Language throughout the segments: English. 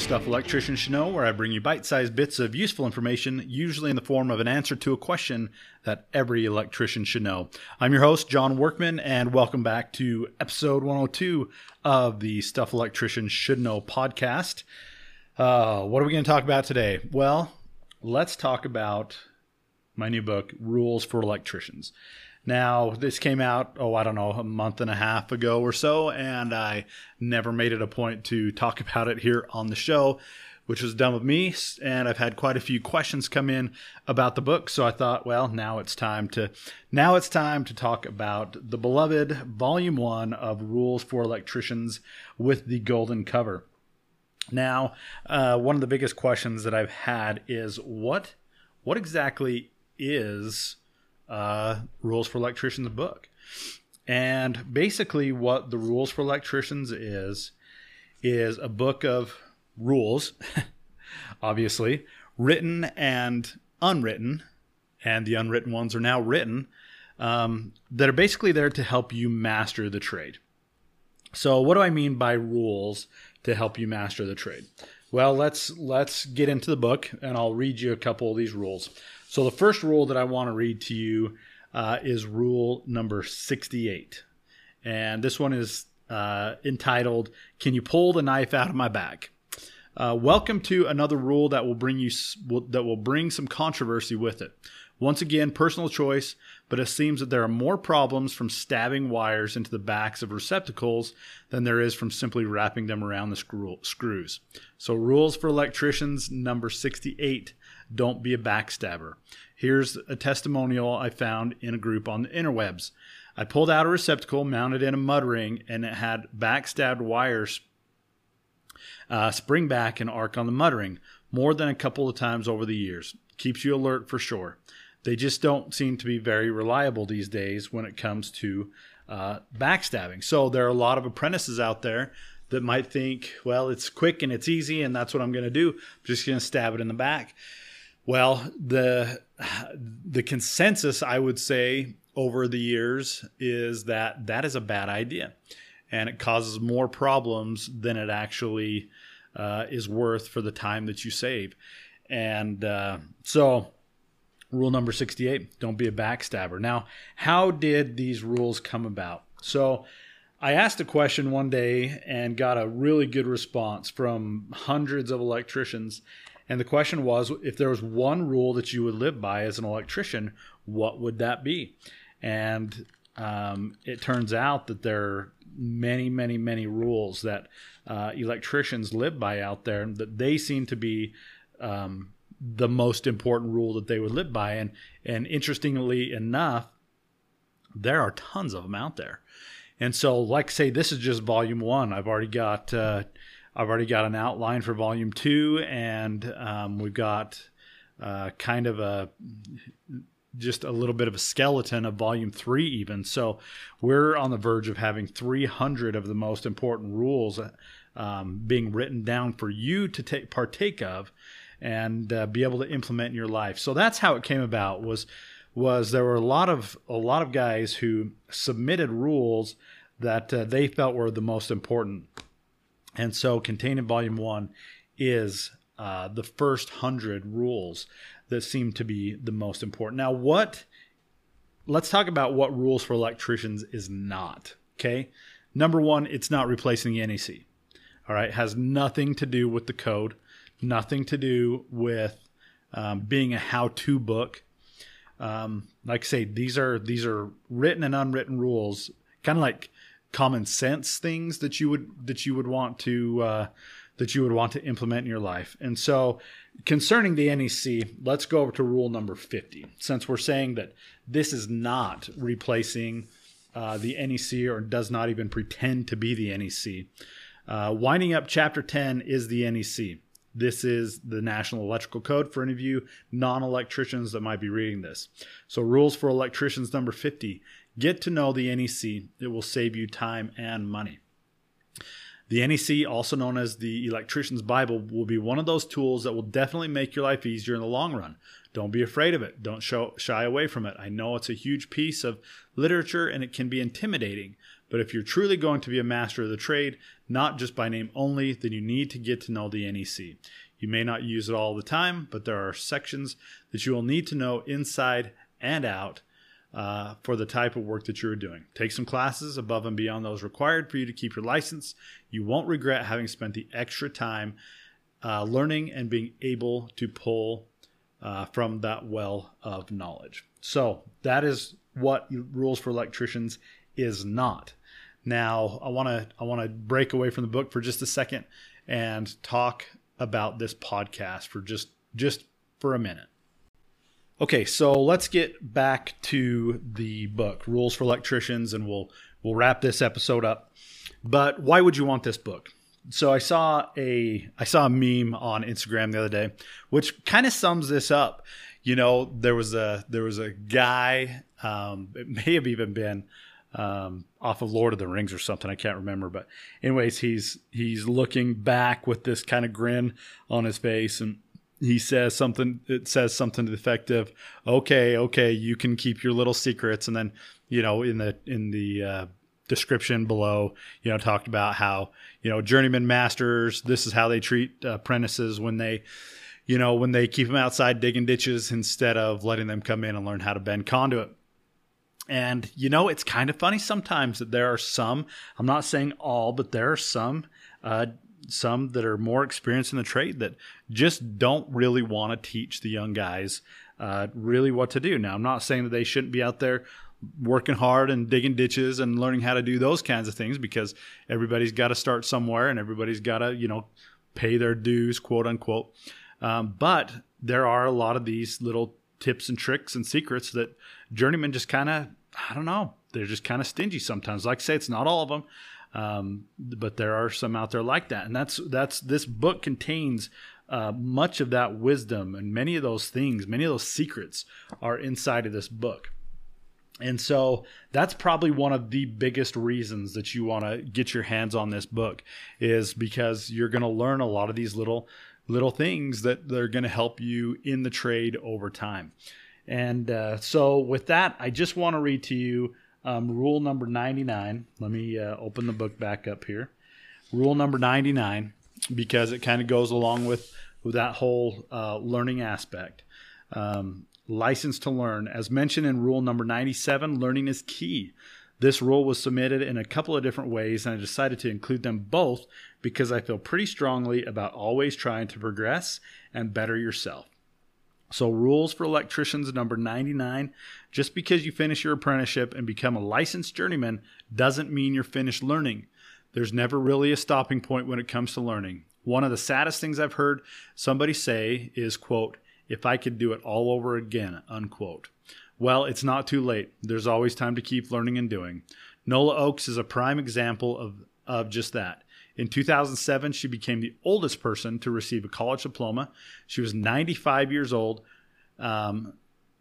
Stuff Electricians Should Know, where I bring you bite sized bits of useful information, usually in the form of an answer to a question that every electrician should know. I'm your host, John Workman, and welcome back to episode 102 of the Stuff Electricians Should Know podcast. Uh, what are we going to talk about today? Well, let's talk about my new book, Rules for Electricians. Now, this came out, oh, I don't know, a month and a half ago or so, and I never made it a point to talk about it here on the show, which was dumb of me. And I've had quite a few questions come in about the book, so I thought, well, now it's time to now it's time to talk about the beloved Volume One of Rules for Electricians with the golden cover. Now, uh, one of the biggest questions that I've had is what what exactly is uh, Rules for Electricians book. And basically, what the Rules for Electricians is, is a book of rules, obviously, written and unwritten, and the unwritten ones are now written, um, that are basically there to help you master the trade. So, what do I mean by rules to help you master the trade? Well, let's let's get into the book, and I'll read you a couple of these rules. So the first rule that I want to read to you uh, is rule number 68. And this one is uh, entitled, Can You Pull the Knife Out of My Back? Uh, welcome to another rule that will bring you that will bring some controversy with it. Once again, personal choice, but it seems that there are more problems from stabbing wires into the backs of receptacles than there is from simply wrapping them around the screw- screws. So, rules for electricians number 68 don't be a backstabber. Here's a testimonial I found in a group on the interwebs. I pulled out a receptacle mounted in a mud ring, and it had backstabbed wires uh, spring back and arc on the mud ring more than a couple of times over the years. Keeps you alert for sure. They just don't seem to be very reliable these days when it comes to uh, backstabbing. So there are a lot of apprentices out there that might think, well, it's quick and it's easy, and that's what I'm going to do. I'm just going to stab it in the back. Well, the the consensus I would say over the years is that that is a bad idea, and it causes more problems than it actually uh, is worth for the time that you save. And uh, so, rule number sixty-eight: don't be a backstabber. Now, how did these rules come about? So. I asked a question one day and got a really good response from hundreds of electricians. And the question was if there was one rule that you would live by as an electrician, what would that be? And um, it turns out that there are many, many, many rules that uh, electricians live by out there that they seem to be um, the most important rule that they would live by. And, and interestingly enough, there are tons of them out there. And so, like say, this is just volume one. I've already got uh, I've already got an outline for volume two, and um, we've got uh, kind of a just a little bit of a skeleton of volume three, even. So we're on the verge of having 300 of the most important rules um, being written down for you to take partake of and uh, be able to implement in your life. So that's how it came about. Was was there were a lot of a lot of guys who submitted rules that uh, they felt were the most important and so, contained in volume one is uh, the first hundred rules that seem to be the most important. Now, what? Let's talk about what rules for electricians is not. Okay, number one, it's not replacing the NEC. All right, has nothing to do with the code, nothing to do with um, being a how-to book. Um, like I say, these are these are written and unwritten rules, kind of like common sense things that you would that you would want to uh, that you would want to implement in your life. And so, concerning the NEC, let's go over to rule number fifty. Since we're saying that this is not replacing uh, the NEC or does not even pretend to be the NEC. Uh, winding up chapter 10 is the NEC. This is the National Electrical Code for any of you non electricians that might be reading this. So, rules for electricians number 50 Get to know the NEC. It will save you time and money. The NEC, also known as the Electrician's Bible, will be one of those tools that will definitely make your life easier in the long run. Don't be afraid of it. Don't show, shy away from it. I know it's a huge piece of literature and it can be intimidating, But if you're truly going to be a master of the trade, not just by name only, then you need to get to know the NEC. You may not use it all the time, but there are sections that you will need to know inside and out uh, for the type of work that you're doing. Take some classes above and beyond those required for you to keep your license. You won't regret having spent the extra time uh, learning and being able to pull uh, from that well of knowledge. So that is what rules for electricians is not. Now I want to I want to break away from the book for just a second and talk about this podcast for just just for a minute. Okay, so let's get back to the book, Rules for Electricians, and we'll we'll wrap this episode up. But why would you want this book? So I saw a I saw a meme on Instagram the other day, which kind of sums this up. You know, there was a there was a guy. Um, it may have even been um, off of Lord of the Rings or something. I can't remember, but anyways, he's he's looking back with this kind of grin on his face, and he says something. It says something to the effect of, "Okay, okay, you can keep your little secrets," and then you know in the in the uh, description below, you know, talked about how, you know, journeyman masters, this is how they treat apprentices when they, you know, when they keep them outside digging ditches instead of letting them come in and learn how to bend conduit. And, you know, it's kind of funny sometimes that there are some, I'm not saying all, but there are some, uh, some that are more experienced in the trade that just don't really want to teach the young guys uh, really what to do. Now, I'm not saying that they shouldn't be out there working hard and digging ditches and learning how to do those kinds of things because everybody's got to start somewhere and everybody's got to you know pay their dues quote unquote. Um, but there are a lot of these little tips and tricks and secrets that journeymen just kind of i don't know they're just kind of stingy sometimes. Like i say it's not all of them um, but there are some out there like that. And that's that's this book contains uh, much of that wisdom. And many of those things many of those secrets are inside of this book. And so that's probably one of the biggest reasons that you want to get your hands on this book is because you're going to learn a lot of these little little things that they're going to help you in the trade over time. And uh, so with that, I just want to read to you um, rule number 99. Let me uh, open the book back up here. Rule number 99 because it kind of goes along with, with that whole uh, learning aspect. Um, license to learn. As mentioned in rule number 97, learning is key. This rule was submitted in a couple of different ways, and I decided to include them both because I feel pretty strongly about always trying to progress and better yourself. So, rules for electricians number 99 just because you finish your apprenticeship and become a licensed journeyman doesn't mean you're finished learning. There's never really a stopping point when it comes to learning. One of the saddest things I've heard somebody say is, quote, if I could do it all over again, unquote. Well, it's not too late. There's always time to keep learning and doing. Nola Ochs is a prime example of, of just that. In 2007, she became the oldest person to receive a college diploma. She was 95 years old. Um,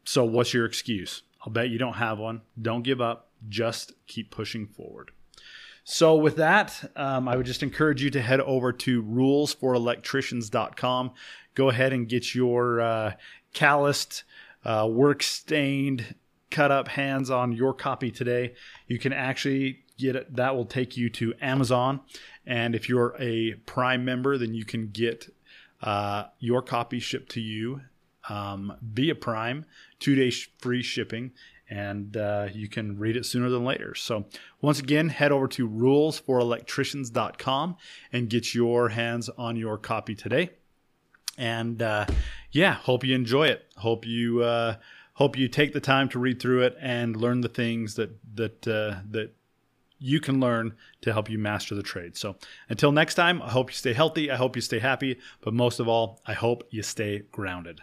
so, what's your excuse? I'll bet you don't have one. Don't give up. Just keep pushing forward. So, with that, um, I would just encourage you to head over to rulesforelectricians.com go ahead and get your uh, calloused, uh, work stained, cut up hands on your copy today. You can actually get it. That will take you to Amazon. And if you're a Prime member, then you can get uh, your copy shipped to you um, via Prime, two days free shipping, and uh, you can read it sooner than later. So, once again, head over to rulesforelectricians.com and get your hands on your copy today. And uh, yeah, hope you enjoy it. Hope you uh, hope you take the time to read through it and learn the things that that uh, that you can learn to help you master the trade. So until next time, I hope you stay healthy. I hope you stay happy. But most of all, I hope you stay grounded.